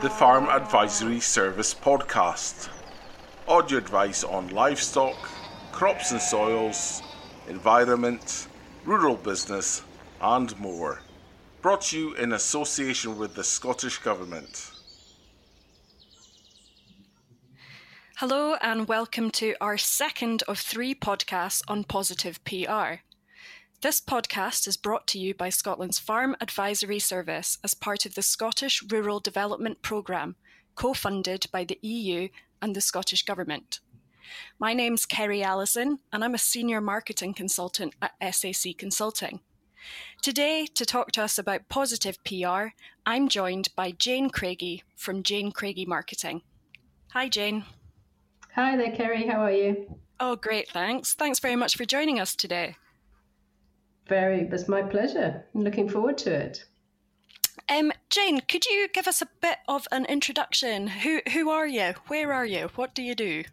the Farm Advisory Service podcast. Audio advice on livestock, crops and soils, environment, rural business, and more. Brought to you in association with the Scottish Government. Hello, and welcome to our second of three podcasts on positive PR. This podcast is brought to you by Scotland's Farm Advisory Service as part of the Scottish Rural Development Programme, co funded by the EU and the Scottish Government. My name's Kerry Allison, and I'm a senior marketing consultant at SAC Consulting. Today, to talk to us about positive PR, I'm joined by Jane Craigie from Jane Craigie Marketing. Hi, Jane. Hi there, Kerry. How are you? Oh, great, thanks. Thanks very much for joining us today. Very, it's my pleasure. I'm looking forward to it. Um, Jane, could you give us a bit of an introduction? Who who are you? Where are you? What do you do?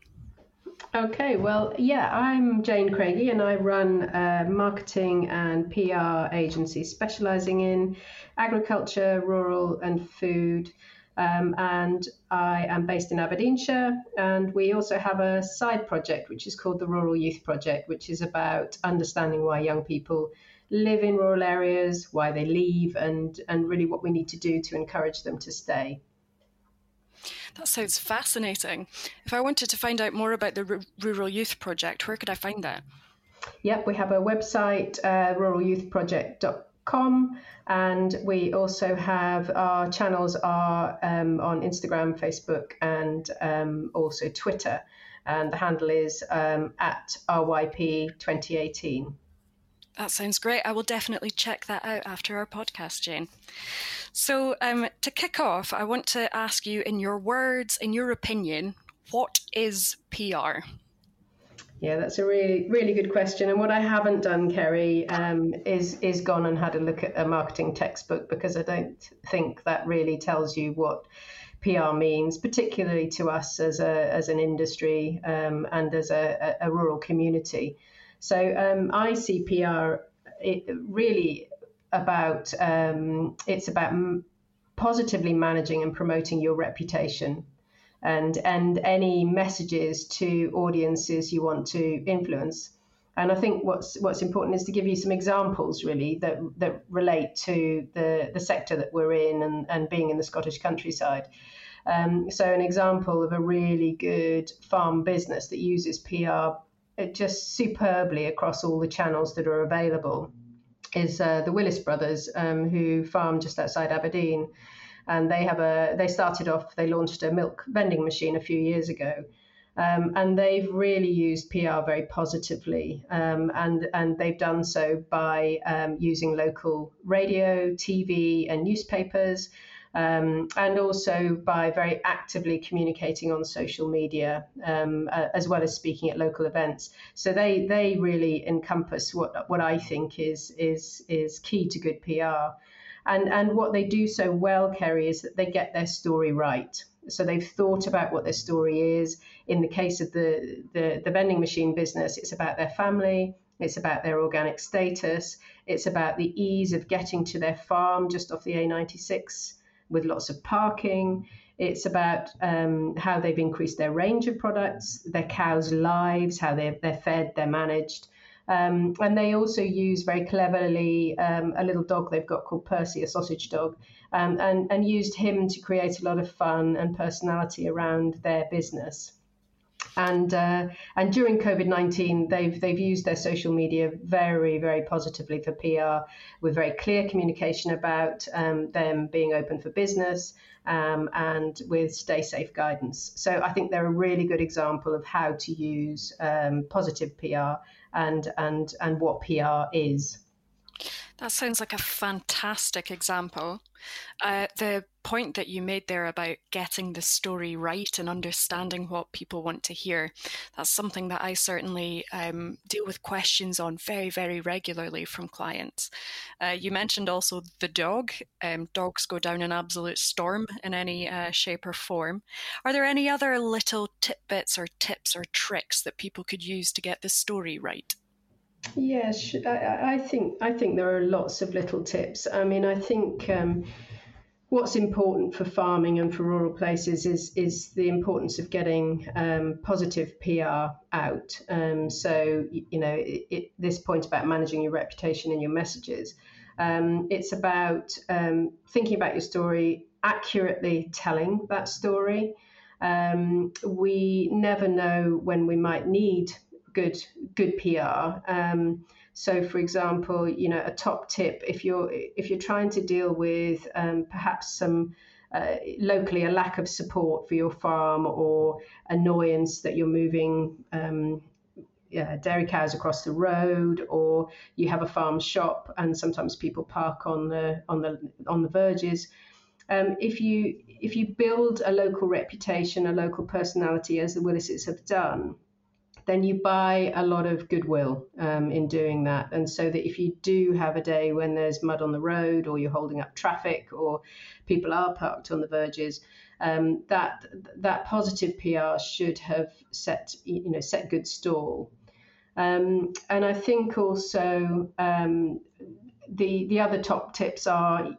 Okay, well, yeah, I'm Jane Craigie and I run a marketing and PR agency specializing in agriculture, rural, and food. Um, and I am based in Aberdeenshire. And we also have a side project, which is called the Rural Youth Project, which is about understanding why young people live in rural areas, why they leave, and, and really what we need to do to encourage them to stay. That sounds fascinating. If I wanted to find out more about the R- Rural Youth Project, where could I find that? Yep, we have a website, uh, ruralyouthproject.com, and we also have our channels are um, on Instagram, Facebook, and um, also Twitter. And the handle is um, at RYP 2018. That sounds great. I will definitely check that out after our podcast, Jane. So, um, to kick off, I want to ask you, in your words, in your opinion, what is PR? Yeah, that's a really, really good question. And what I haven't done, Kerry, um, is is gone and had a look at a marketing textbook because I don't think that really tells you what PR means, particularly to us as a as an industry um, and as a, a, rural community. So um, I see PR really about um, it's about positively managing and promoting your reputation and and any messages to audiences you want to influence. And I think what's what's important is to give you some examples really that that relate to the the sector that we're in and, and being in the Scottish countryside. Um, so an example of a really good farm business that uses PR just superbly across all the channels that are available is uh, the Willis brothers, um, who farm just outside Aberdeen, and they have a they started off they launched a milk vending machine a few years ago. Um, and they've really used PR very positively, um, and and they've done so by um, using local radio, TV, and newspapers, um, and also by very actively communicating on social media um, uh, as well as speaking at local events. So they they really encompass what what I think is is is key to good PR. And and what they do so well, Kerry, is that they get their story right. So they've thought about what their story is. In the case of the, the, the vending machine business, it's about their family, it's about their organic status, it's about the ease of getting to their farm just off the A96 with lots of parking. It's about um, how they've increased their range of products, their cows' lives, how they're, they're fed, they're managed. Um, and they also use very cleverly um, a little dog they've got called Percy, a sausage dog, um, and, and used him to create a lot of fun and personality around their business. And uh, and during COVID nineteen, they've they've used their social media very very positively for PR, with very clear communication about um, them being open for business um, and with stay safe guidance. So I think they're a really good example of how to use um, positive PR and and and what PR is. That sounds like a fantastic example. Uh, the point that you made there about getting the story right and understanding what people want to hear, that's something that I certainly um, deal with questions on very, very regularly from clients. Uh, you mentioned also the dog. Um, dogs go down an absolute storm in any uh, shape or form. Are there any other little tidbits or tips or tricks that people could use to get the story right? Yes, I, I, think I think there are lots of little tips. I mean, I think um, what's important for farming and for rural places is is the importance of getting um, positive PR out. Um, so you know, it, it, this point about managing your reputation and your messages, um, it's about um, thinking about your story, accurately telling that story. Um, we never know when we might need good good PR. Um, so, for example, you know, a top tip if you're if you're trying to deal with um, perhaps some uh, locally a lack of support for your farm or annoyance that you're moving um, yeah, dairy cows across the road, or you have a farm shop and sometimes people park on the on the on the verges. Um, if you if you build a local reputation, a local personality, as the Willises have done, then you buy a lot of goodwill um, in doing that. And so that if you do have a day when there's mud on the road or you're holding up traffic or people are parked on the verges, um, that that positive PR should have set you know set good stall. Um, and I think also um, the the other top tips are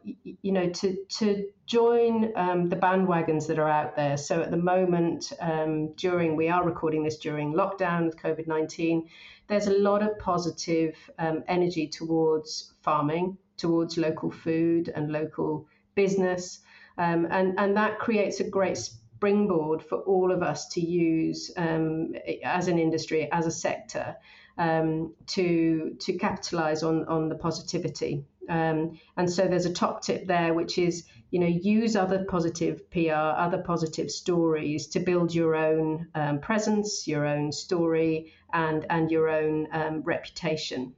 you know to to join um, the bandwagons that are out there. So at the moment, um, during we are recording this during lockdown with COVID nineteen, there's a lot of positive um, energy towards farming, towards local food and local business, um, and and that creates a great springboard for all of us to use um, as an industry, as a sector um, to to capitalize on on the positivity. Um, and so there's a top tip there, which is you know use other positive PR, other positive stories to build your own um, presence, your own story, and and your own um, reputation.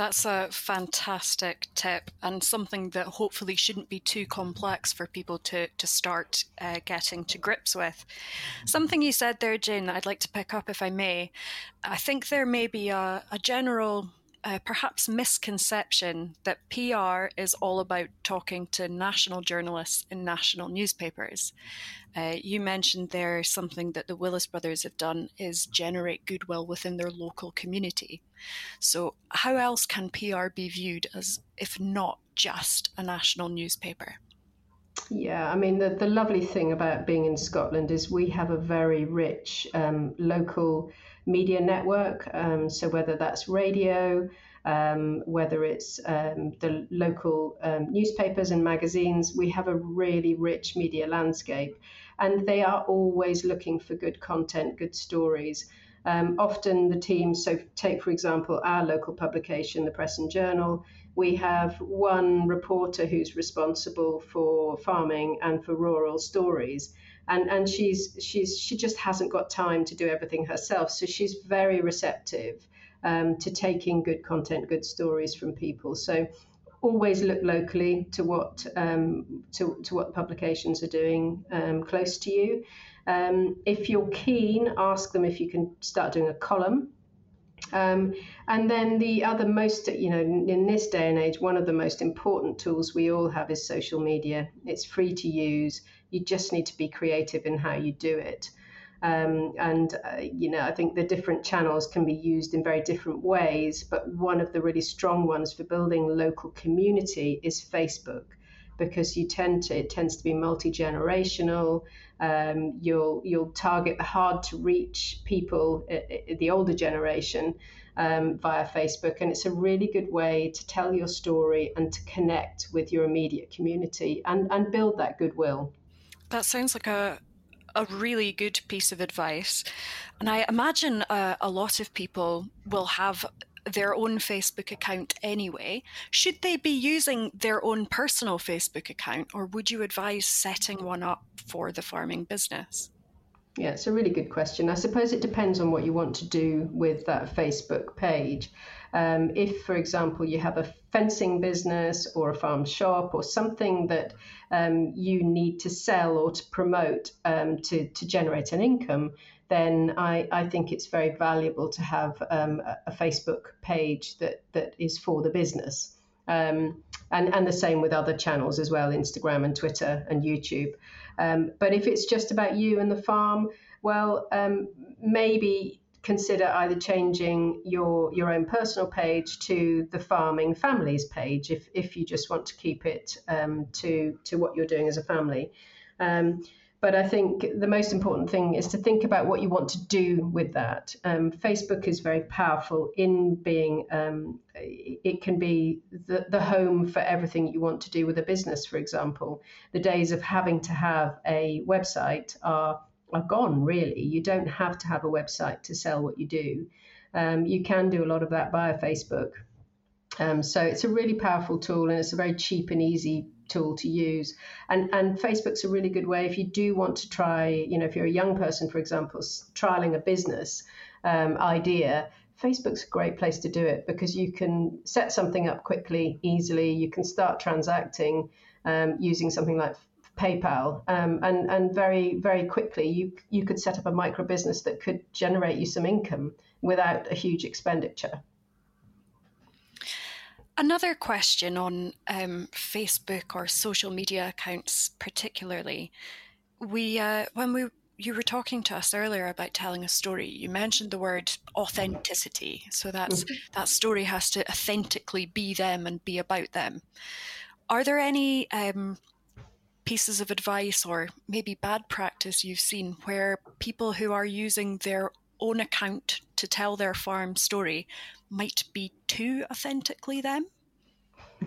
That's a fantastic tip and something that hopefully shouldn't be too complex for people to, to start uh, getting to grips with. Something you said there, Jane, I'd like to pick up if I may. I think there may be a, a general perhaps misconception that PR is all about talking to national journalists in national newspapers. Uh, you mentioned there something that the Willis brothers have done is generate goodwill within their local community. So, how else can PR be viewed as if not just a national newspaper? Yeah, I mean, the, the lovely thing about being in Scotland is we have a very rich um, local media network. Um, so whether that's radio, um, whether it's um, the local um, newspapers and magazines, we have a really rich media landscape, and they are always looking for good content, good stories. Um, often the team, so take for example our local publication, the Press and Journal, we have one reporter who's responsible for farming and for rural stories and and she's she's she just hasn't got time to do everything herself so she's very receptive um, to taking good content good stories from people so always look locally to what um, to, to what publications are doing um, close to you um, if you're keen ask them if you can start doing a column um, and then the other most, you know, in this day and age, one of the most important tools we all have is social media. It's free to use. You just need to be creative in how you do it. Um, and uh, you know, I think the different channels can be used in very different ways. But one of the really strong ones for building local community is Facebook, because you tend to it tends to be multi generational. Um, you'll you'll target the hard to reach people, uh, uh, the older generation, um, via Facebook, and it's a really good way to tell your story and to connect with your immediate community and and build that goodwill. That sounds like a a really good piece of advice. And I imagine uh, a lot of people will have their own Facebook account anyway. Should they be using their own personal Facebook account, or would you advise setting one up for the farming business? Yeah, it's a really good question. I suppose it depends on what you want to do with that Facebook page. Um, if, for example, you have a fencing business or a farm shop or something that um, you need to sell or to promote um, to, to generate an income, then I, I think it's very valuable to have um, a, Facebook page that, that is for the business. Um, and, and the same with other channels as well Instagram and Twitter and YouTube. Um, but if it's just about you and the farm, well, maybe consider either changing your your own personal page to the farming families page if if you just want to keep it um, to to what you're doing as a family. Um, but I think the most important thing is to think about what you want to do with that. Um, Facebook is very powerful in being, um, it can be the, the home for everything you want to do with a business, for example. The days of having to have a website are, are gone, really. You don't have to have a website to sell what you do. Um, you can do a lot of that via Facebook. Um, so it's a really powerful tool and it's a very cheap and easy tool to use. And and Facebook's a really good way if you do want to try, you know, if you're a young person, for example, trialing a business um, idea. Facebook's a great place to do it because you can set something up quickly, easily. You can start transacting um, using something like PayPal, um, and and very very quickly you you could set up a micro business that could generate you some income without a huge expenditure. Another question on um, Facebook or social media accounts, particularly. We uh, when we you were talking to us earlier about telling a story. You mentioned the word authenticity, so that's mm-hmm. that story has to authentically be them and be about them. Are there any um, pieces of advice or maybe bad practice you've seen where people who are using their own account to tell their farm story might be too authentically them?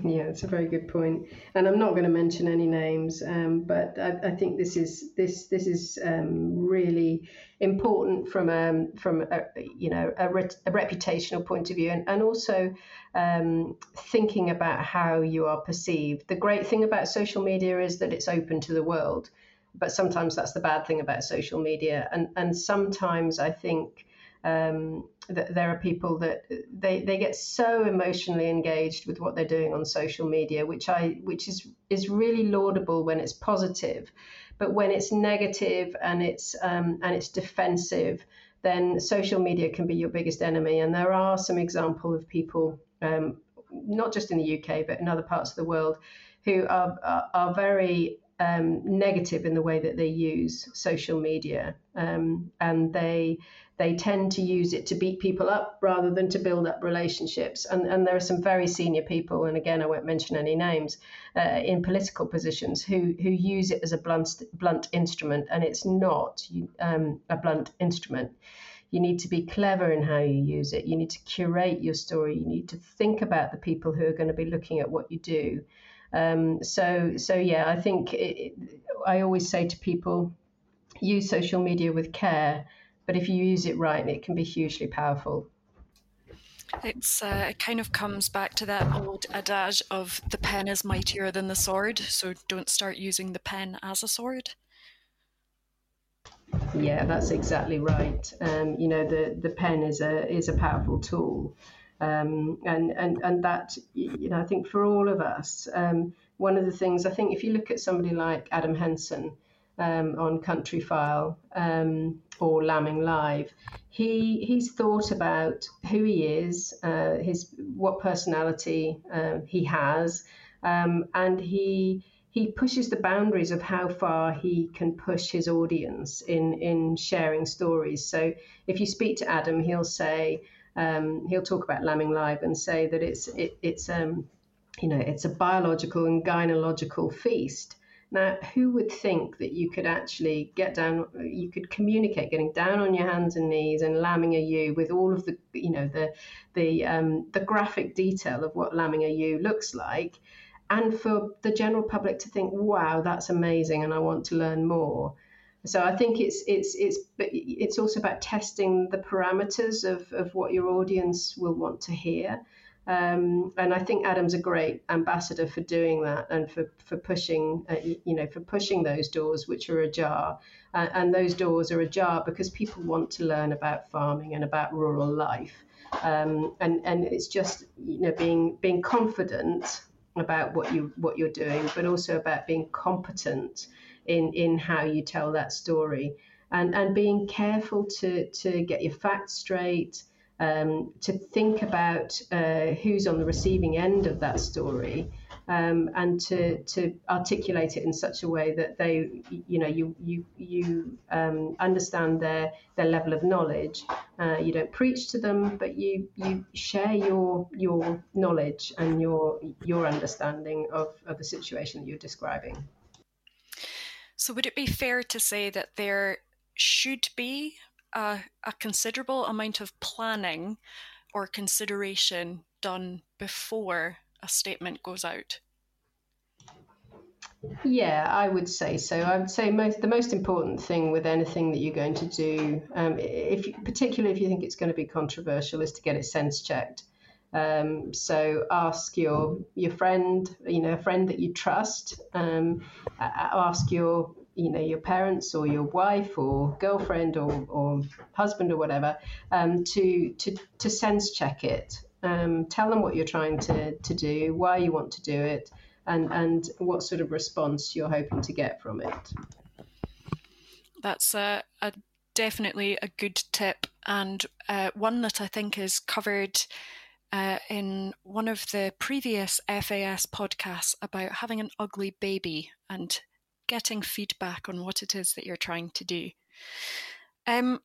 Yeah, it's a very good point, and I'm not going to mention any names, um, but I, I, think this is this this is um, really important from a um, from a, you know a, re- a reputational point of view, and and also um, thinking about how you are perceived. The great thing about social media is that it's open to the world, but sometimes that's the bad thing about social media, and and sometimes I think um, that there are people that they, they get so emotionally engaged with what they're doing on social media, which I which is is really laudable when it's positive, but when it's negative and it's um, and it's defensive, then social media can be your biggest enemy. And there are some example of people, um, not just in the UK but in other parts of the world, who are are, are very um, negative in the way that they use social media, um, and they they tend to use it to beat people up rather than to build up relationships. And, and there are some very senior people, and again, I won't mention any names, uh, in political positions who, who use it as a blunt, blunt instrument, and it's not um, a blunt instrument. You need to be clever in how you use it. You need to curate your story. You need to think about the people who are going to be looking at what you do. Um, so, so yeah, I think it, I always say to people, use social media with care but if you use it right, it can be hugely powerful. It's uh, it kind of comes back to that old adage of the pen is mightier than the sword, so don't start using the pen as a sword. Yeah, that's exactly right. Um, you know, the the pen is a is a powerful tool, um, and and and that you know I think for all of us, um, one of the things I think if you look at somebody like Adam Henson um, on Countryfile, um, or Lambing Live, he he's thought about who he is, uh, his what personality uh, he has, um, and he he pushes the boundaries of how far he can push his audience in in sharing stories. So if you speak to Adam, he'll say um, he'll talk about Lambing Live and say that it's it, it's um, you know it's a biological and gynecological feast now, who would think that you could actually get down, you could communicate getting down on your hands and knees and lambing a ewe with all of the, you know, the the um, the graphic detail of what lambing a ewe looks like, and for the general public to think, wow, that's amazing, and I want to learn more. So I think it's it's it's it's also about testing the parameters of, of what your audience will want to hear. Um, and I think Adam's a great ambassador for doing that and for, for pushing, uh, you know, for pushing those doors which are ajar. Uh, and those doors are ajar because people want to learn about farming and about rural life. Um, and, and it's just, you know, being, being confident about what you what you're doing, but also about being competent in, in how you tell that story and, and being careful to, to get your facts straight, um, to think about uh, who's on the receiving end of that story um, and to to articulate it in such a way that they you know you you you um, understand their their level of knowledge. Uh, you don't preach to them, but you you share your your knowledge and your your understanding of, of the situation that you're describing. So, would it be fair to say that there should be a, a considerable amount of planning or consideration done before a statement goes out? Yeah, I would say so. I would say most the most important thing with anything that you're going to do, um, if particularly if you think it's going to be controversial, is to get it sense checked. Um, so ask your your friend, you know, a friend that you trust. Um, ask your you know your parents or your wife or girlfriend or, or husband or whatever um, to to to sense check it. Um, tell them what you're trying to to do, why you want to do it, and and what sort of response you're hoping to get from it. That's a, a definitely a good tip and uh, one that I think is covered. Uh, in one of the previous FAS podcasts about having an ugly baby and getting feedback on what it is that you're trying to do. Um,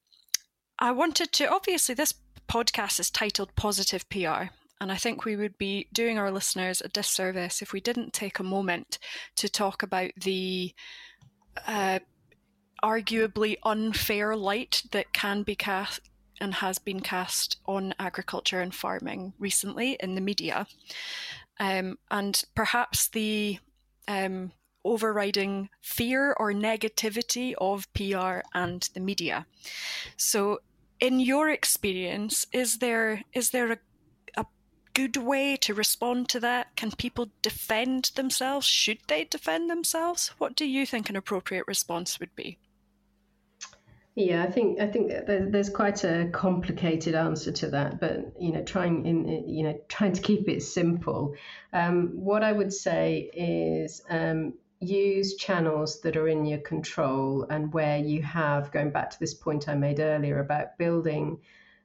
I wanted to, obviously, this podcast is titled Positive PR, and I think we would be doing our listeners a disservice if we didn't take a moment to talk about the uh, arguably unfair light that can be cast and has been cast on agriculture and farming recently in the media. Um, and perhaps the um, overriding fear or negativity of PR and the media. So, in your experience, is there is there a, a good way to respond to that? Can people defend themselves? Should they defend themselves? What do you think an appropriate response would be? Yeah, I think I think there's quite a complicated answer to that, but you know, trying in you know trying to keep it simple. Um, what I would say is um, use channels that are in your control and where you have, going back to this point I made earlier about building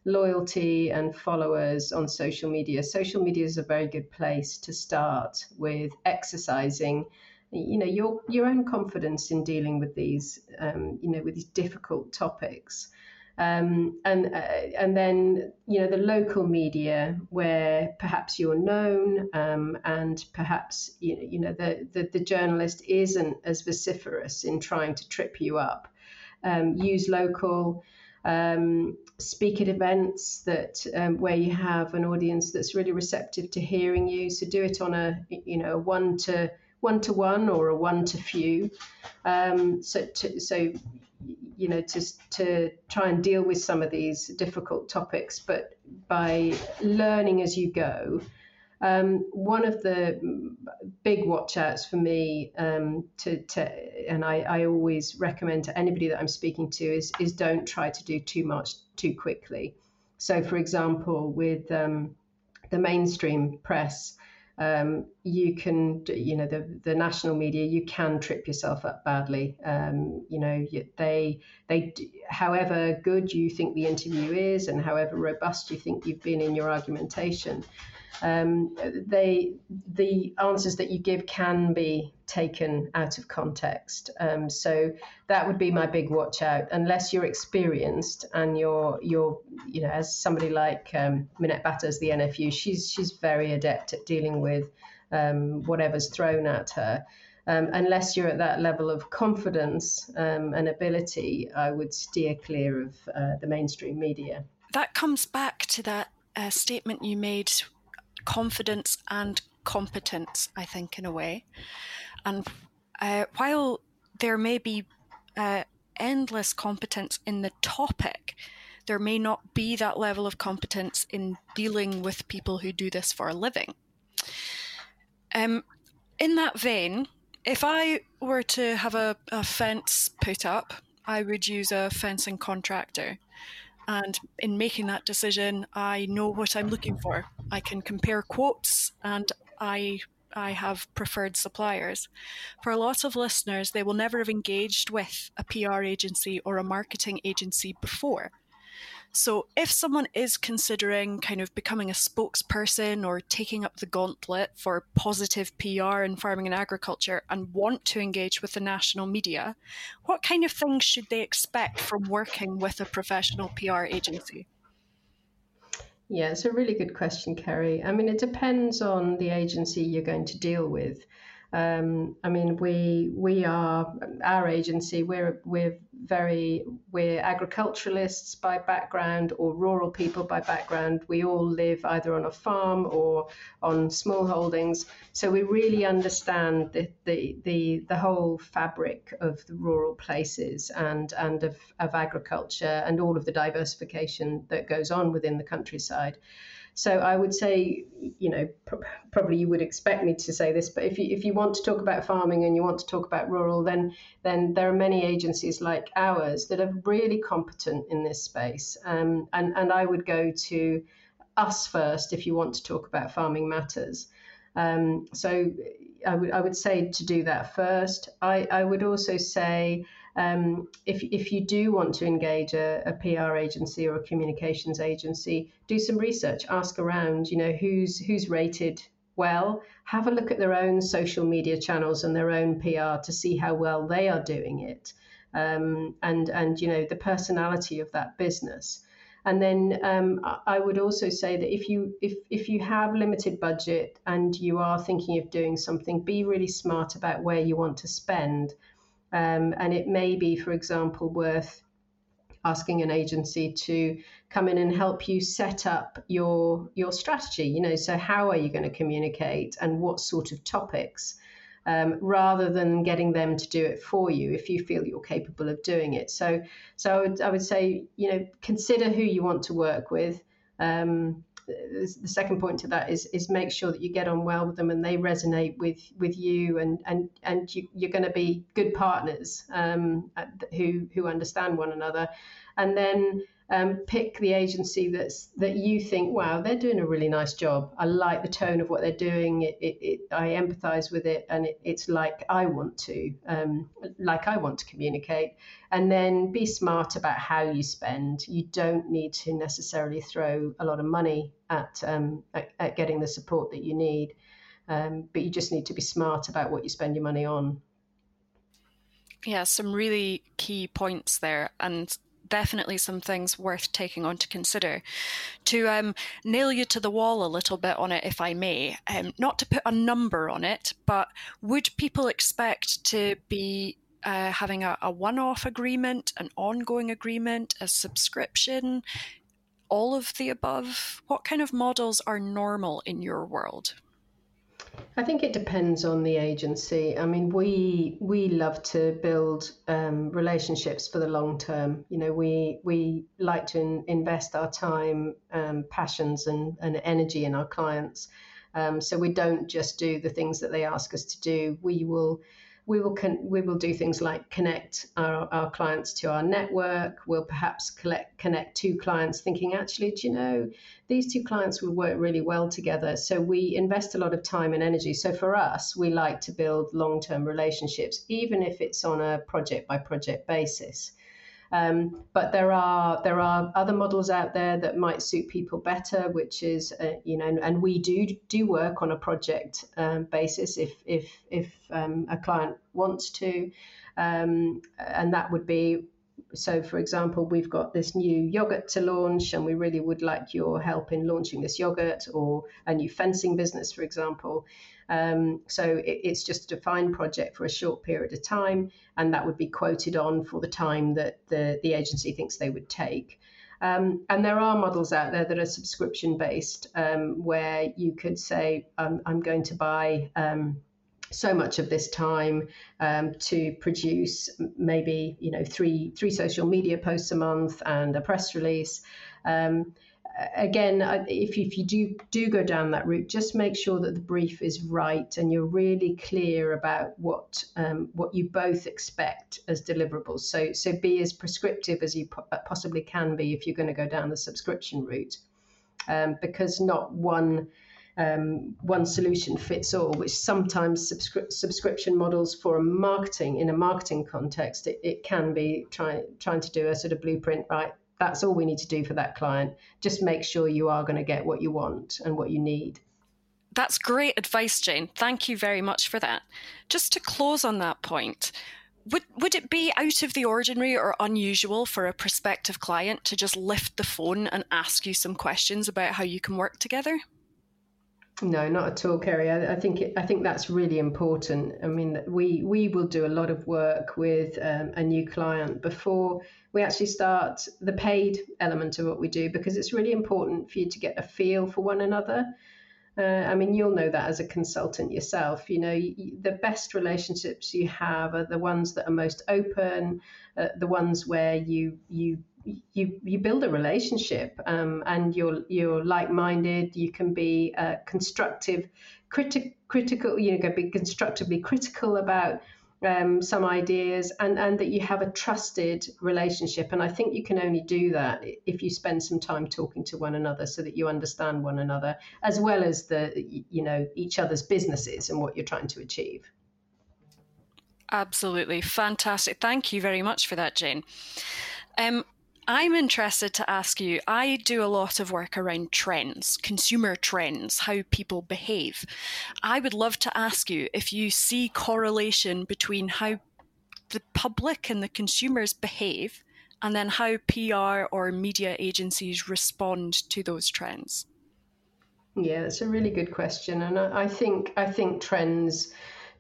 loyalty and followers on social media. Social media is a very good place to start with exercising you know your your own confidence in dealing with these um, you know with these difficult topics um, and uh, and then you know the local media where perhaps you're known um, and perhaps you, you know the, the, the journalist isn't as vociferous in trying to trip you up. Um, use local. Um, speak at events that um, where you have an audience that's really receptive to hearing you. So do it on a you know one to one to one or a one to few. Um, so to, so you know, to, to try and deal with some of these difficult topics, but by learning as you go. Um, one of the big watchouts for me um, to, to, and I, I, always recommend to anybody that I'm speaking to is is don't try to do too much too quickly. So, for example, with um, the mainstream press, um, you can, you know, the, the national media, you can trip yourself up badly. Um, you know, they, they, however good you think the interview is and however robust you think you've been in your argumentation, um, they the answers that you give can be taken out of context. Um, so that would be my big watch out. Unless you're experienced and you're you're you know as somebody like um, Minette Batters, the NFU, she's she's very adept at dealing with um, whatever's thrown at her. Um, unless you're at that level of confidence um, and ability, I would steer clear of uh, the mainstream media. That comes back to that uh, statement you made confidence and competence, I think, in a way. And uh, while there may be uh, endless competence in the topic, there may not be that level of competence in dealing with people who do this for a living. Um, in that vein, if I were to have a, a fence put up, I would use a fencing contractor. And in making that decision, I know what I'm looking for. I can compare quotes and I I have preferred suppliers. For a lot of listeners, they will never have engaged with a PR agency or a marketing agency before. So, if someone is considering kind of becoming a spokesperson or taking up the gauntlet for positive PR in farming and agriculture and want to engage with the national media, what kind of things should they expect from working with a professional PR agency? Yeah, it's a really good question, Kerry. I mean, it depends on the agency you're going to deal with. Um, I mean, we we are our agency. We're we're very we're agriculturalists by background or rural people by background. We all live either on a farm or on small holdings, so we really understand the the the, the whole fabric of the rural places and and of, of agriculture and all of the diversification that goes on within the countryside. So I would say, you know, pr- probably you would expect me to say this, but if you if you want to talk about farming and you want to talk about rural, then then there are many agencies like ours that are really competent in this space, um, and and I would go to us first if you want to talk about farming matters. Um, so I would I would say to do that first. I I would also say um, if, if you do want to engage a, a, PR agency or a communications agency, do some research, ask around, you know, who's who's rated well, have a look at their own social media channels and their own PR to see how well they are doing it, um, and and you know the personality of that business. And then um, I would also say that if you if if you have limited budget and you are thinking of doing something, be really smart about where you want to spend um, and it may be, for example, worth asking an agency to come in and help you set up your your strategy. You know, so how are you going to communicate and what sort of topics, um, rather than getting them to do it for you if you feel you're capable of doing it. So, so I would, I would say, you know, consider who you want to work with. Um, the second point to that is is make sure that you get on well with them and they resonate with with you and and and you, are going to be good partners um, who who understand one another. And then um, pick the agency that's that you think, wow, they're doing a really nice job. I like the tone of what they're doing. It, it, it I empathise with it, and it, it's like I want to, um, like I want to communicate. And then be smart about how you spend. You don't need to necessarily throw a lot of money at um, at, at, getting the support that you need, um, but you just need to be smart about what you spend your money on. Yeah, some really key points there, and definitely some things worth taking on to consider. To um, nail you to the wall a little bit on it, if I may, um, not to put a number on it, but would people expect to be uh, having a, a one off agreement, an ongoing agreement, a subscription? All of the above? What kind of models are normal in your world? I think it depends on the agency. I mean, we we love to build um, relationships for the long term. You know, we we like to in, invest our time, um, passions, and, and energy in our clients. Um, so we don't just do the things that they ask us to do. We will we will con- we will do things like connect our, our clients to our network. We'll perhaps collect, connect two clients, thinking actually, do you know, these two clients will work really well together. So we invest a lot of time and energy. So for us, we like to build long term relationships, even if it's on a project by project basis. Um, but there are there are other models out there that might suit people better, which is uh, you know, and we do do work on a project um, basis if if if um, a client wants to, um, and that would be. So, for example, we've got this new yogurt to launch, and we really would like your help in launching this yogurt or a new fencing business, for example. Um, so it, it's just a defined project for a short period of time, and that would be quoted on for the time that the, the agency thinks they would take. Um, and there are models out there that are subscription based, um, where you could say, I'm, I'm going to buy um, so much of this time um, to produce maybe you know three three social media posts a month and a press release. Um, again, if you, if you do do go down that route, just make sure that the brief is right and you're really clear about what um, what you both expect as deliverables. So so be as prescriptive as you possibly can be if you're going to go down the subscription route, um, because not one. Um, one solution fits all, which sometimes subscri- subscription models for a marketing in a marketing context, it, it can be trying trying to do a sort of blueprint. Right, that's all we need to do for that client. Just make sure you are going to get what you want and what you need. That's great advice, Jane. Thank you very much for that. Just to close on that point, would would it be out of the ordinary or unusual for a prospective client to just lift the phone and ask you some questions about how you can work together? No, not at all, Kerry. I, I think it, I think that's really important. I mean, we we will do a lot of work with um, a new client before we actually start the paid element of what we do because it's really important for you to get a feel for one another. Uh, I mean, you'll know that as a consultant yourself. You know, you, the best relationships you have are the ones that are most open, uh, the ones where you you you you build a relationship um, and you're you're like-minded. You can be uh, constructive, criti- critical. You know, be constructively critical about um, some ideas and, and that you have a trusted relationship. And I think you can only do that if you spend some time talking to one another so that you understand one another as well as the, you know, each other's businesses and what you're trying to achieve. Absolutely. Fantastic. Thank you very much for that, Jane. Um, I'm interested to ask you I do a lot of work around trends, consumer trends, how people behave. I would love to ask you if you see correlation between how the public and the consumers behave and then how PR or media agencies respond to those trends. Yeah, that's a really good question, and I think I think trends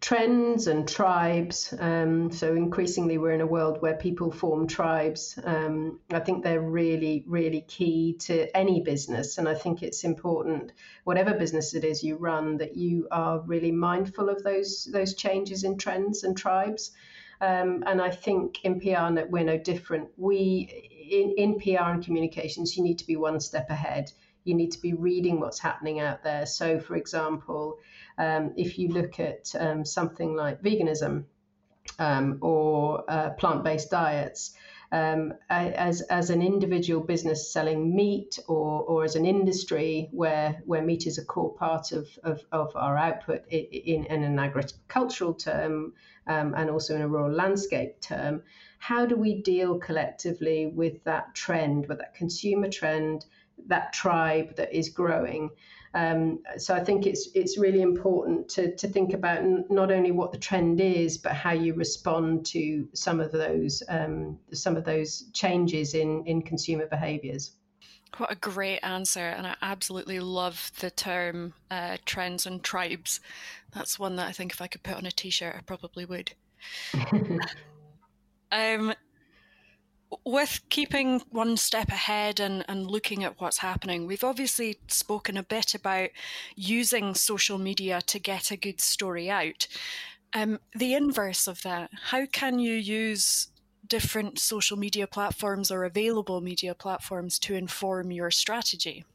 trends and tribes. Um, so increasingly, we're in a world where people form tribes. Um, I think they're really, really key to any business, and I think it's important, whatever business it is you run, that you are really mindful of those those changes in trends and tribes. Um, and I think in PR we're no different. We in, in PR and communications, you need to be one step ahead. You need to be reading what's happening out there. So, for example, um, if you look at um, something like veganism um, or uh, plant based diets, um, as, as an individual business selling meat or, or as an industry where, where meat is a core part of, of, of our output in, in an agricultural term um, and also in a rural landscape term, how do we deal collectively with that trend, with that consumer trend, that tribe that is growing? Um, so I think it's it's really important to to think about n- not only what the trend is, but how you respond to some of those um, some of those changes in in consumer behaviours. What a great answer, and I absolutely love the term uh, trends and tribes. That's one that I think if I could put on a t-shirt, I probably would. um, with keeping one step ahead and, and looking at what's happening, we've obviously spoken a bit about using social media to get a good story out. Um, the inverse of that, how can you use different social media platforms or available media platforms to inform your strategy?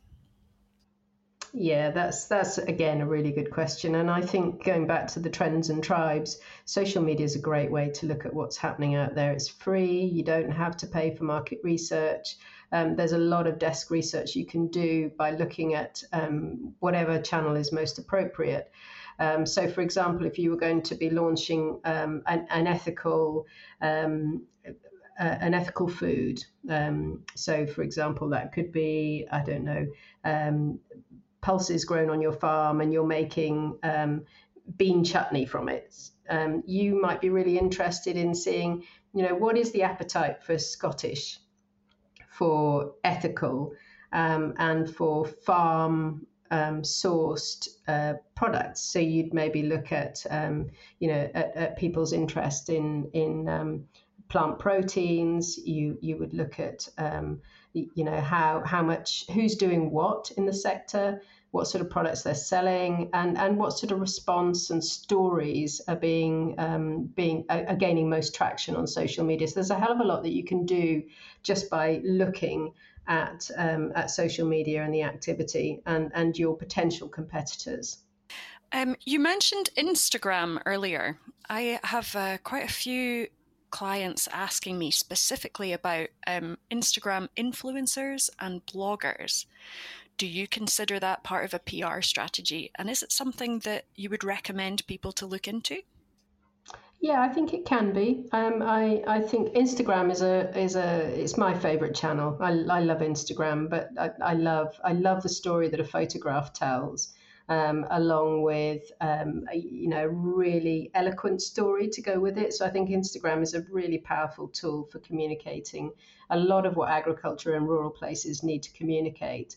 Yeah, that's that's again a really good question, and I think going back to the trends and tribes, social media is a great way to look at what's happening out there. It's free; you don't have to pay for market research. Um, there's a lot of desk research you can do by looking at um, whatever channel is most appropriate. Um, so, for example, if you were going to be launching um, an, an, ethical uh, an ethical food. Um, so, for example, that could be, I don't know, um, pulses grown on your farm and you're making um, bean chutney from it, um, you might be really interested in seeing, you know, what is the appetite for Scottish, for ethical, um, and for farm um, sourced uh, products. So you'd maybe look at, um, you know, at, at, people's interest in in um, plant proteins. You you would look at um, you know how how much who's doing what in the sector what sort of products they're selling and and what sort of response and stories are being um, being are gaining most traction on social media so there's a hell of a lot that you can do just by looking at um, at social media and the activity and and your potential competitors um, you mentioned Instagram earlier. I have uh, quite a few clients asking me specifically about um, Instagram influencers and bloggers. Do you consider that part of a PR strategy? And is it something that you would recommend people to look into? Yeah, I think it can be. Um, I I think Instagram is a is a it's my favorite channel. I, I love Instagram, but I, I love I love the story that a photograph tells, um, along with um, a, you know really eloquent story to go with it. So I think Instagram is a really powerful tool for communicating a lot of what agriculture and rural places need to communicate.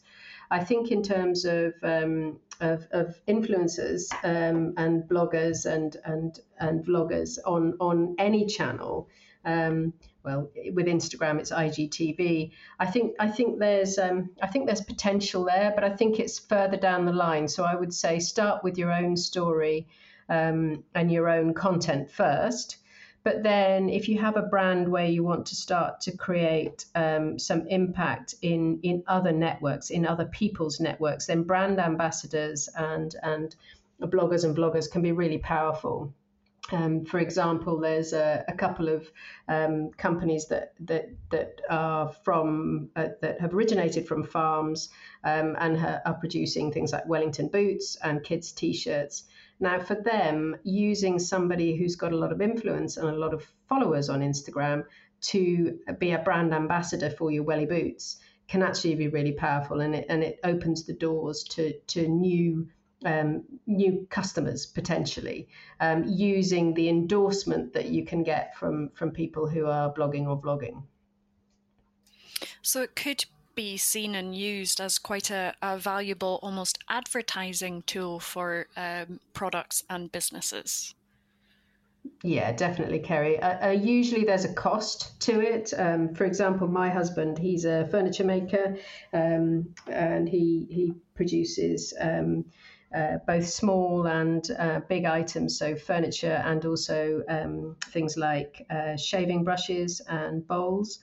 I think in terms of um, of, of, influencers um, and bloggers and and and vloggers on on any channel. Um, well, with Instagram, it's IGTV. I think I think there's um, I think there's potential there, but I think it's further down the line. So I would say start with your own story um, and your own content first but then, if you have a brand where you want to start to create um, some impact in in other networks, in other people's networks, then brand ambassadors and and bloggers and bloggers can be really powerful. Um, for example, there's a, a couple of um, companies that that that are from uh, that have originated from farms um, and ha- are producing things like Wellington boots and kids' t-shirts. Now, for them, using somebody who's got a lot of influence and a lot of followers on Instagram to be a brand ambassador for your welly boots can actually be really powerful, and it and it opens the doors to to new um, new customers potentially um, using the endorsement that you can get from from people who are blogging or vlogging. So it could be seen and used as quite a, a valuable, almost advertising tool for um, products and businesses. Yeah, definitely, Kerry. Uh, uh, usually there's a cost to it. Um, for example, my husband, he's a furniture maker um, and he, he produces um, uh, both small and uh, big items, so furniture and also um, things like uh, shaving brushes and bowls.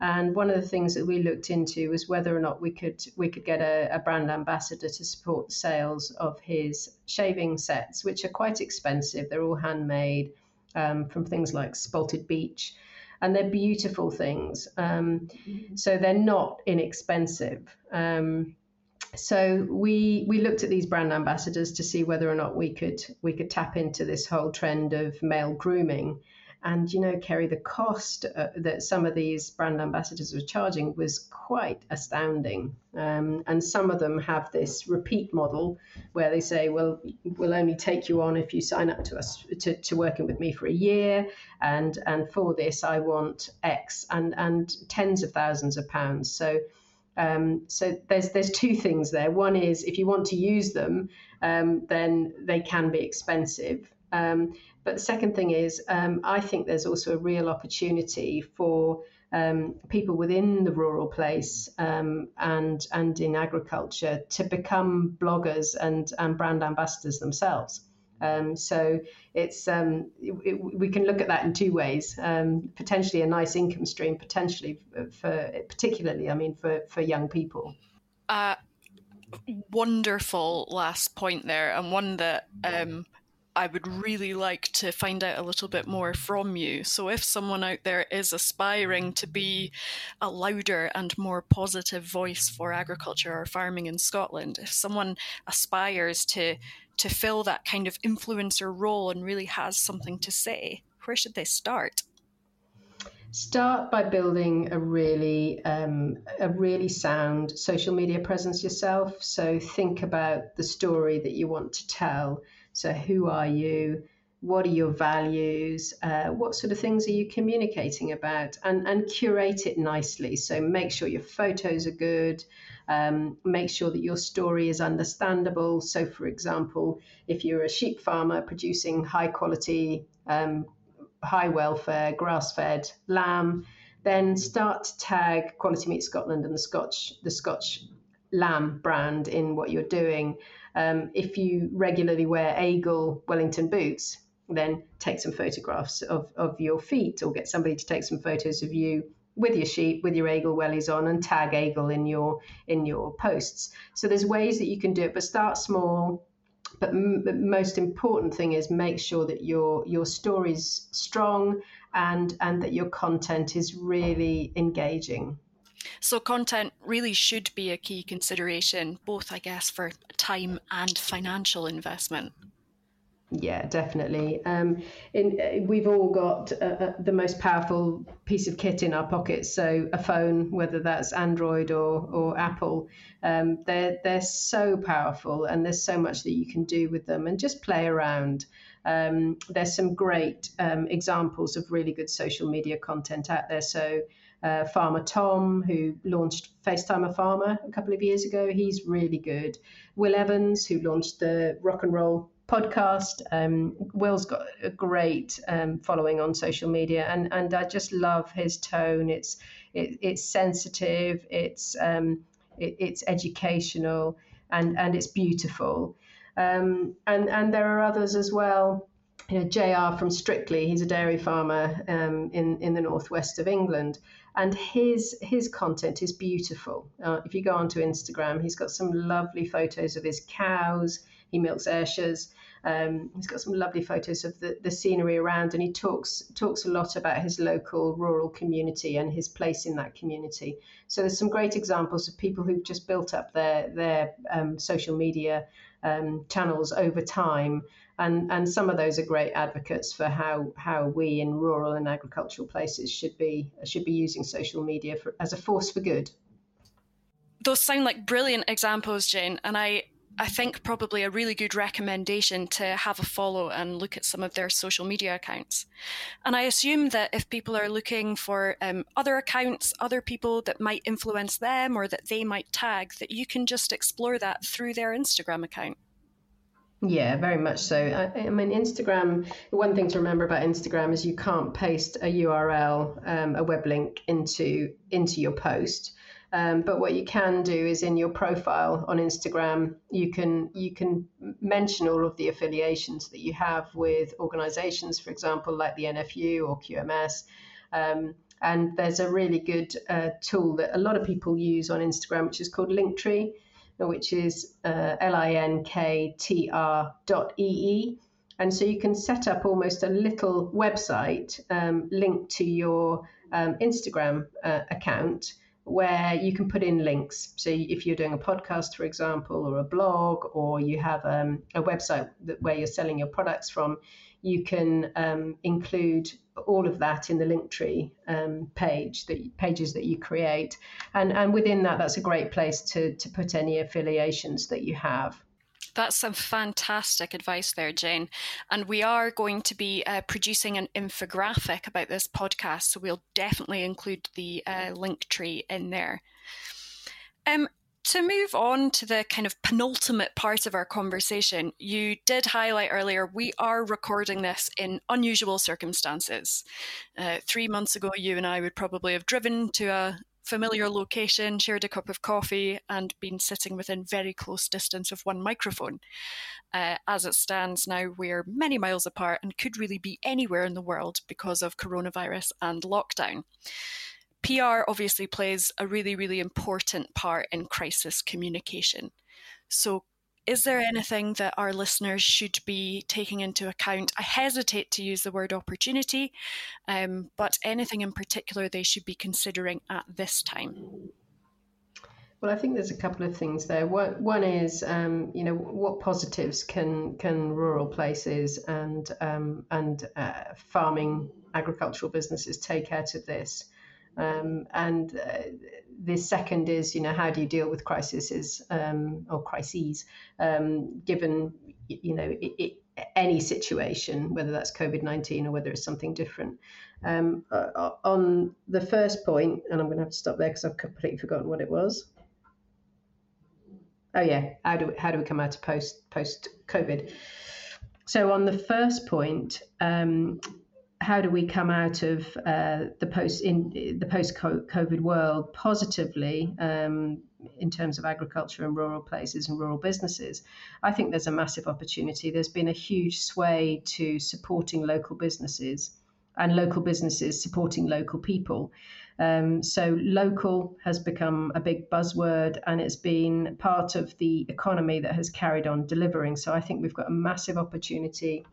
And one of the things that we looked into was whether or not we could we could get a, a brand ambassador to support the sales of his shaving sets, which are quite expensive. They're all handmade um, from things like Spalted Beech, and they're beautiful things. Um, so they're not inexpensive. Um, so we we looked at these brand ambassadors to see whether or not we could we could tap into this whole trend of male grooming and you know, Kerry, the cost uh, that some of these brand ambassadors were charging was quite astounding. Um, and some of them have this repeat model where they say, "Well, we'll only take you on if you sign up to us to, to working with me for a year, and and for this I want X and and tens of thousands of pounds." So. Um, so there's there's two things there. One is if you want to use them, um, then they can be expensive. Um, but the second thing is, um, I think there's also a real opportunity for um, people within the rural place um, and and in agriculture to become bloggers and, and brand ambassadors themselves. Um, so it's um, it, we can look at that in two ways. Um, potentially a nice income stream, potentially for particularly, I mean, for for young people. Uh, wonderful last point there, and one that um, I would really like to find out a little bit more from you. So, if someone out there is aspiring to be a louder and more positive voice for agriculture or farming in Scotland, if someone aspires to to fill that kind of influencer role and really has something to say, where should they start? Start by building a really um, a really sound social media presence yourself. So think about the story that you want to tell so, who are you? What are your values? Uh, what sort of things are you communicating about? And, and curate it nicely. So, make sure your photos are good. Um, make sure that your story is understandable. So, for example, if you're a sheep farmer producing high quality, um, high welfare, grass fed lamb, then start to tag Quality Meat Scotland and the Scotch, the Scotch lamb brand in what you're doing. Um, if you regularly wear Aigle Wellington boots, then take some photographs of, of your feet or get somebody to take some photos of you with your sheep, with your Aigle wellies on, and tag Aigle in your in your posts. So there's ways that you can do it, but start small. But m- the most important thing is make sure that your your story's strong and and that your content is really engaging. So, content really should be a key consideration, both, I guess, for time and financial investment. Yeah, definitely. Um, in, uh, we've all got uh, uh, the most powerful piece of kit in our pockets. So a phone, whether that's Android or, or Apple, um, they're they're so powerful, and there's so much that you can do with them, and just play around. Um, there's some great um, examples of really good social media content out there. So. Uh, Farmer Tom, who launched FaceTime a Farmer a couple of years ago, he's really good. Will Evans, who launched the Rock and Roll podcast. Um, Will's got a great um, following on social media, and and I just love his tone. It's it, it's sensitive. It's um, it, it's educational, and and it's beautiful. Um, and and there are others as well. You know, Jr. from Strictly, he's a dairy farmer um, in in the northwest of England, and his his content is beautiful. Uh, if you go onto Instagram, he's got some lovely photos of his cows. He milks Ayrshire's, um, he's got some lovely photos of the, the scenery around, and he talks talks a lot about his local rural community and his place in that community. So there's some great examples of people who've just built up their their um, social media um, channels over time, and and some of those are great advocates for how how we in rural and agricultural places should be should be using social media for, as a force for good. Those sound like brilliant examples, Jane, and I I think probably a really good recommendation to have a follow and look at some of their social media accounts. And I assume that if people are looking for um, other accounts, other people that might influence them or that they might tag, that you can just explore that through their Instagram account. Yeah, very much so. I, I, mean, Instagram. One thing to remember about Instagram is you can't paste a URL, um, a web link into into your post. Um, but what you can do is in your profile on Instagram, you can you can mention all of the affiliations that you have with organisations, for example, like the NFU or QMS. Um, and there's a really good uh, tool that a lot of people use on Instagram, which is called Linktree, which is uh, L-I-N-K-T-R dot E-E. And so you can set up almost a little website um, linked to your um, Instagram uh, account where you can put in links. So if you're doing a podcast, for example, or a blog, or you have um, a website that, where you're selling your products from, you can um, include all of that in the Linktree um, page that pages that you create, and and within that, that's a great place to to put any affiliations that you have. That's some fantastic advice there, Jane. And we are going to be uh, producing an infographic about this podcast, so we'll definitely include the uh, Linktree in there. Um, to move on to the kind of penultimate part of our conversation, you did highlight earlier we are recording this in unusual circumstances. Uh, three months ago, you and I would probably have driven to a familiar location, shared a cup of coffee, and been sitting within very close distance of one microphone. Uh, as it stands now, we're many miles apart and could really be anywhere in the world because of coronavirus and lockdown. PR obviously plays a really, really important part in crisis communication. So, is there anything that our listeners should be taking into account? I hesitate to use the word opportunity, um, but anything in particular they should be considering at this time? Well, I think there's a couple of things there. One, is, um, you know, what positives can can rural places and um, and uh, farming agricultural businesses take out of this? Um, and uh, the second is, you know, how do you deal with crises um, or crises, um, given, you know, it, it, any situation, whether that's COVID 19 or whether it's something different. Um, uh, on the first point, and I'm going to have to stop there because I've completely forgotten what it was. Oh yeah, how do we, how do we come out of post post COVID? So on the first point, um, how do we come out of uh, the post in the post COVID world positively um, in terms of agriculture and rural places and rural businesses? I think there's a massive opportunity. There's been a huge sway to supporting local businesses and local businesses supporting local people. Um, so local has become a big buzzword and it's been part of the economy that has carried on delivering. So I think we've got a massive opportunity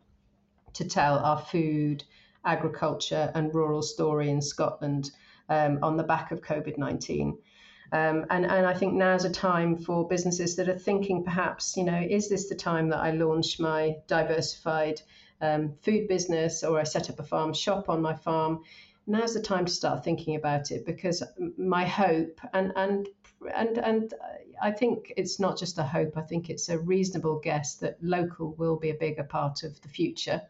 to tell our food agriculture and rural story in Scotland um, on the back of COVID 19. Um, and, and I think now's a time for businesses that are thinking perhaps, you know, is this the time that I launch my diversified um, food business or I set up a farm shop on my farm? Now's the time to start thinking about it because my hope and and and and I think it's not just a hope. I think it's a reasonable guess that local will be a bigger part of the future.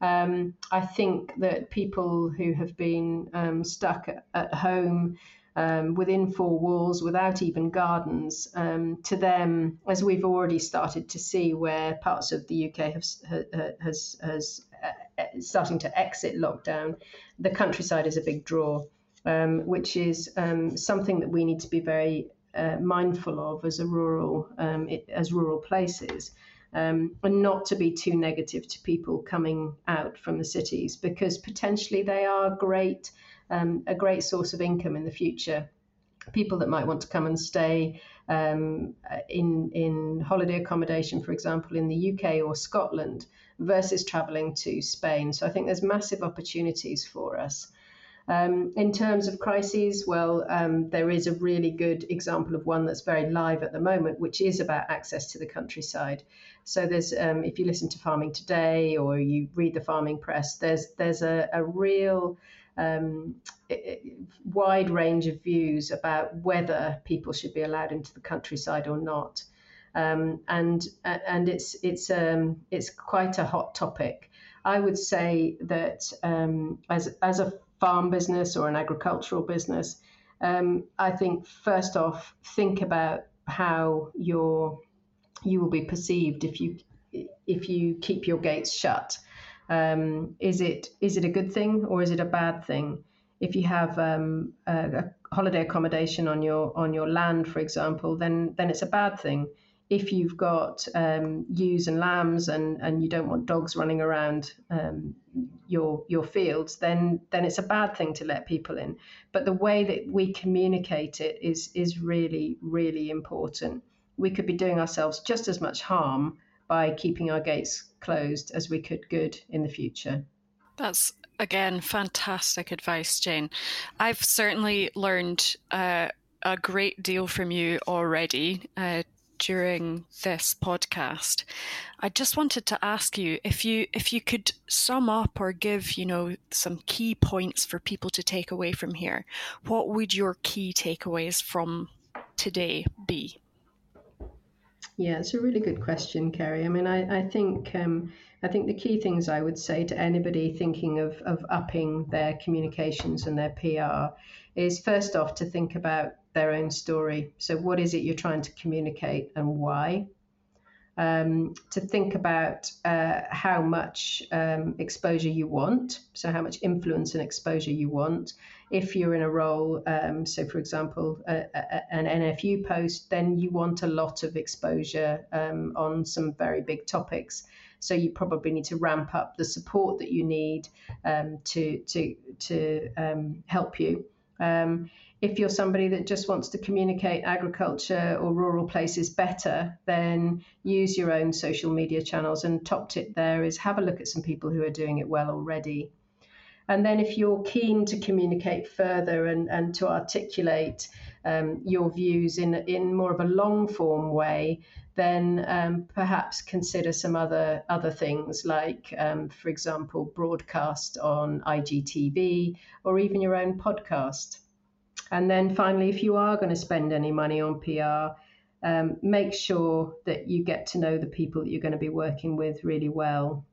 Um, I think that people who have been um, stuck at, at home um, within four walls without even gardens, um, to them, as we've already started to see where parts of the UK have has has uh, starting to exit lockdown, the countryside is a big draw, um, which is um, something that we need to be very uh, mindful of as a rural um, as rural places. Um, and not to be too negative to people coming out from the cities because potentially they are great um, a great source of income in the future. People that might want to come and stay um, in in holiday accommodation, for example, in the UK or Scotland, versus travelling to Spain. So I think there's massive opportunities for us. Um, in terms of crises, well, um, there is a really good example of one that's very live at the moment, which is about access to the countryside. So there's, um, if you listen to Farming Today or you read the farming press, there's there's a, a real um, wide range of views about whether people should be allowed into the countryside or not. Um, and and it's it's um, it's quite a hot topic. I would say that as as a farm business or an agricultural business, um, I think first off think about how your you will be perceived if you if you keep your gates shut. Um, is it is it a good thing or is it a bad thing? If you have um, a, a, holiday accommodation on your on your land, for example, then then it's a bad thing. If you've got um, ewes and lambs and, and you don't want dogs running around um, your your fields, then then it's a bad thing to let people in. But the way that we communicate it is is really really important. We could be doing ourselves just as much harm by keeping our gates closed as we could good in the future. That's again fantastic advice, Jane. I've certainly learned uh, a great deal from you already. Uh, during this podcast i just wanted to ask you if you if you could sum up or give you know some key points for people to take away from here what would your key takeaways from today be yeah, it's a really good question, Kerry. I mean, I, I think um, I think the key things I would say to anybody thinking of, of upping their communications and their PR is first off to think about their own story. So, what is it you're trying to communicate and why? Um, to think about uh, how much um, exposure you want, so how much influence and exposure you want, if you're in a role, um, so for example, a, a, an NFU post, then you want a lot of exposure um, on some very big topics. So you probably need to ramp up the support that you need um, to to to um, help you. Um, if you're somebody that just wants to communicate agriculture or rural places better, then use your own social media channels. And top tip there is have a look at some people who are doing it well already. And then if you're keen to communicate further and, and to articulate um, your views in, in more of a long form way, then um, perhaps consider some other other things like, um, for example, broadcast on IGTV or even your own podcast. And then finally, if you are going to spend any money on PR, um, make sure that you get to know the people that you're going to be working with really well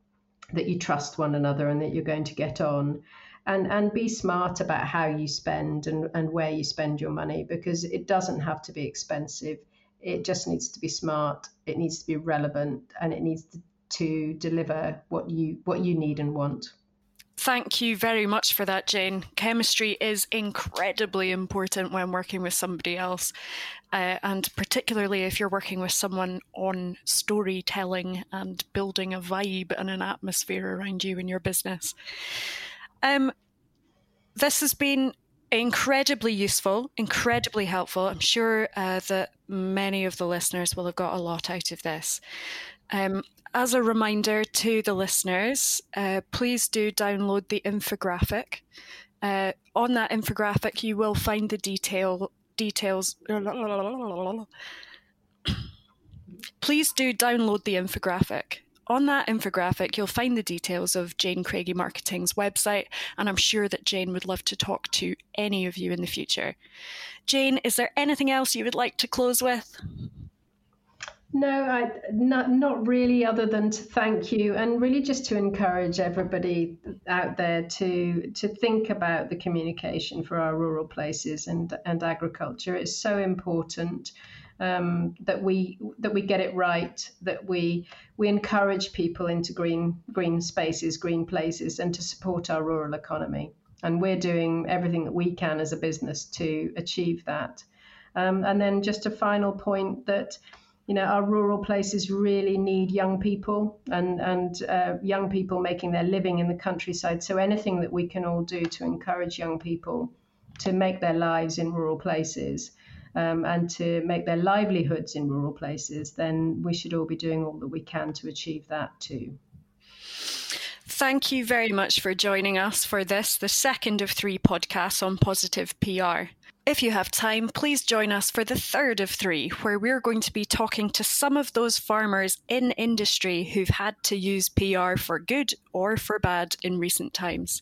that you trust one another and that you're going to get on. And and be smart about how you spend and, and where you spend your money because it doesn't have to be expensive. It just needs to be smart it needs to be relevant and it needs to, to deliver what you what you need and want Thank you very much for that, Jane. Chemistry is incredibly important when working with somebody else, uh, and particularly if you're working with someone on storytelling and building a vibe and an atmosphere around you and your business. Um, this has been incredibly useful, incredibly helpful. I'm sure uh, that many of the listeners will have got a lot out of this. Um, as a reminder to the listeners, uh, please do download the infographic. Uh, on that infographic, you will find the detail details. Please do download the infographic. On that infographic, you'll find the details of Jane Craigie Marketing's website, and I'm sure that Jane would love to talk to any of you in the future. Jane, is there anything else you would like to close with? No, I, not not really. Other than to thank you, and really just to encourage everybody out there to to think about the communication for our rural places and and agriculture. It's so important um, that we that we get it right, that we we encourage people into green green spaces, green places, and to support our rural economy. And we're doing everything that we can as a business to achieve that. Um, and then just a final point that you know our rural places really need young people and and uh, young people making their living in the countryside. So anything that we can all do to encourage young people to make their lives in rural places um, and to make their livelihoods in rural places, then we should all be doing all that we can to achieve that too. Thank you very much for joining us for this, the second of three podcasts on positive PR. If you have time, please join us for the third of three, where we're going to be talking to some of those farmers in industry who've had to use PR for good or for bad in recent times.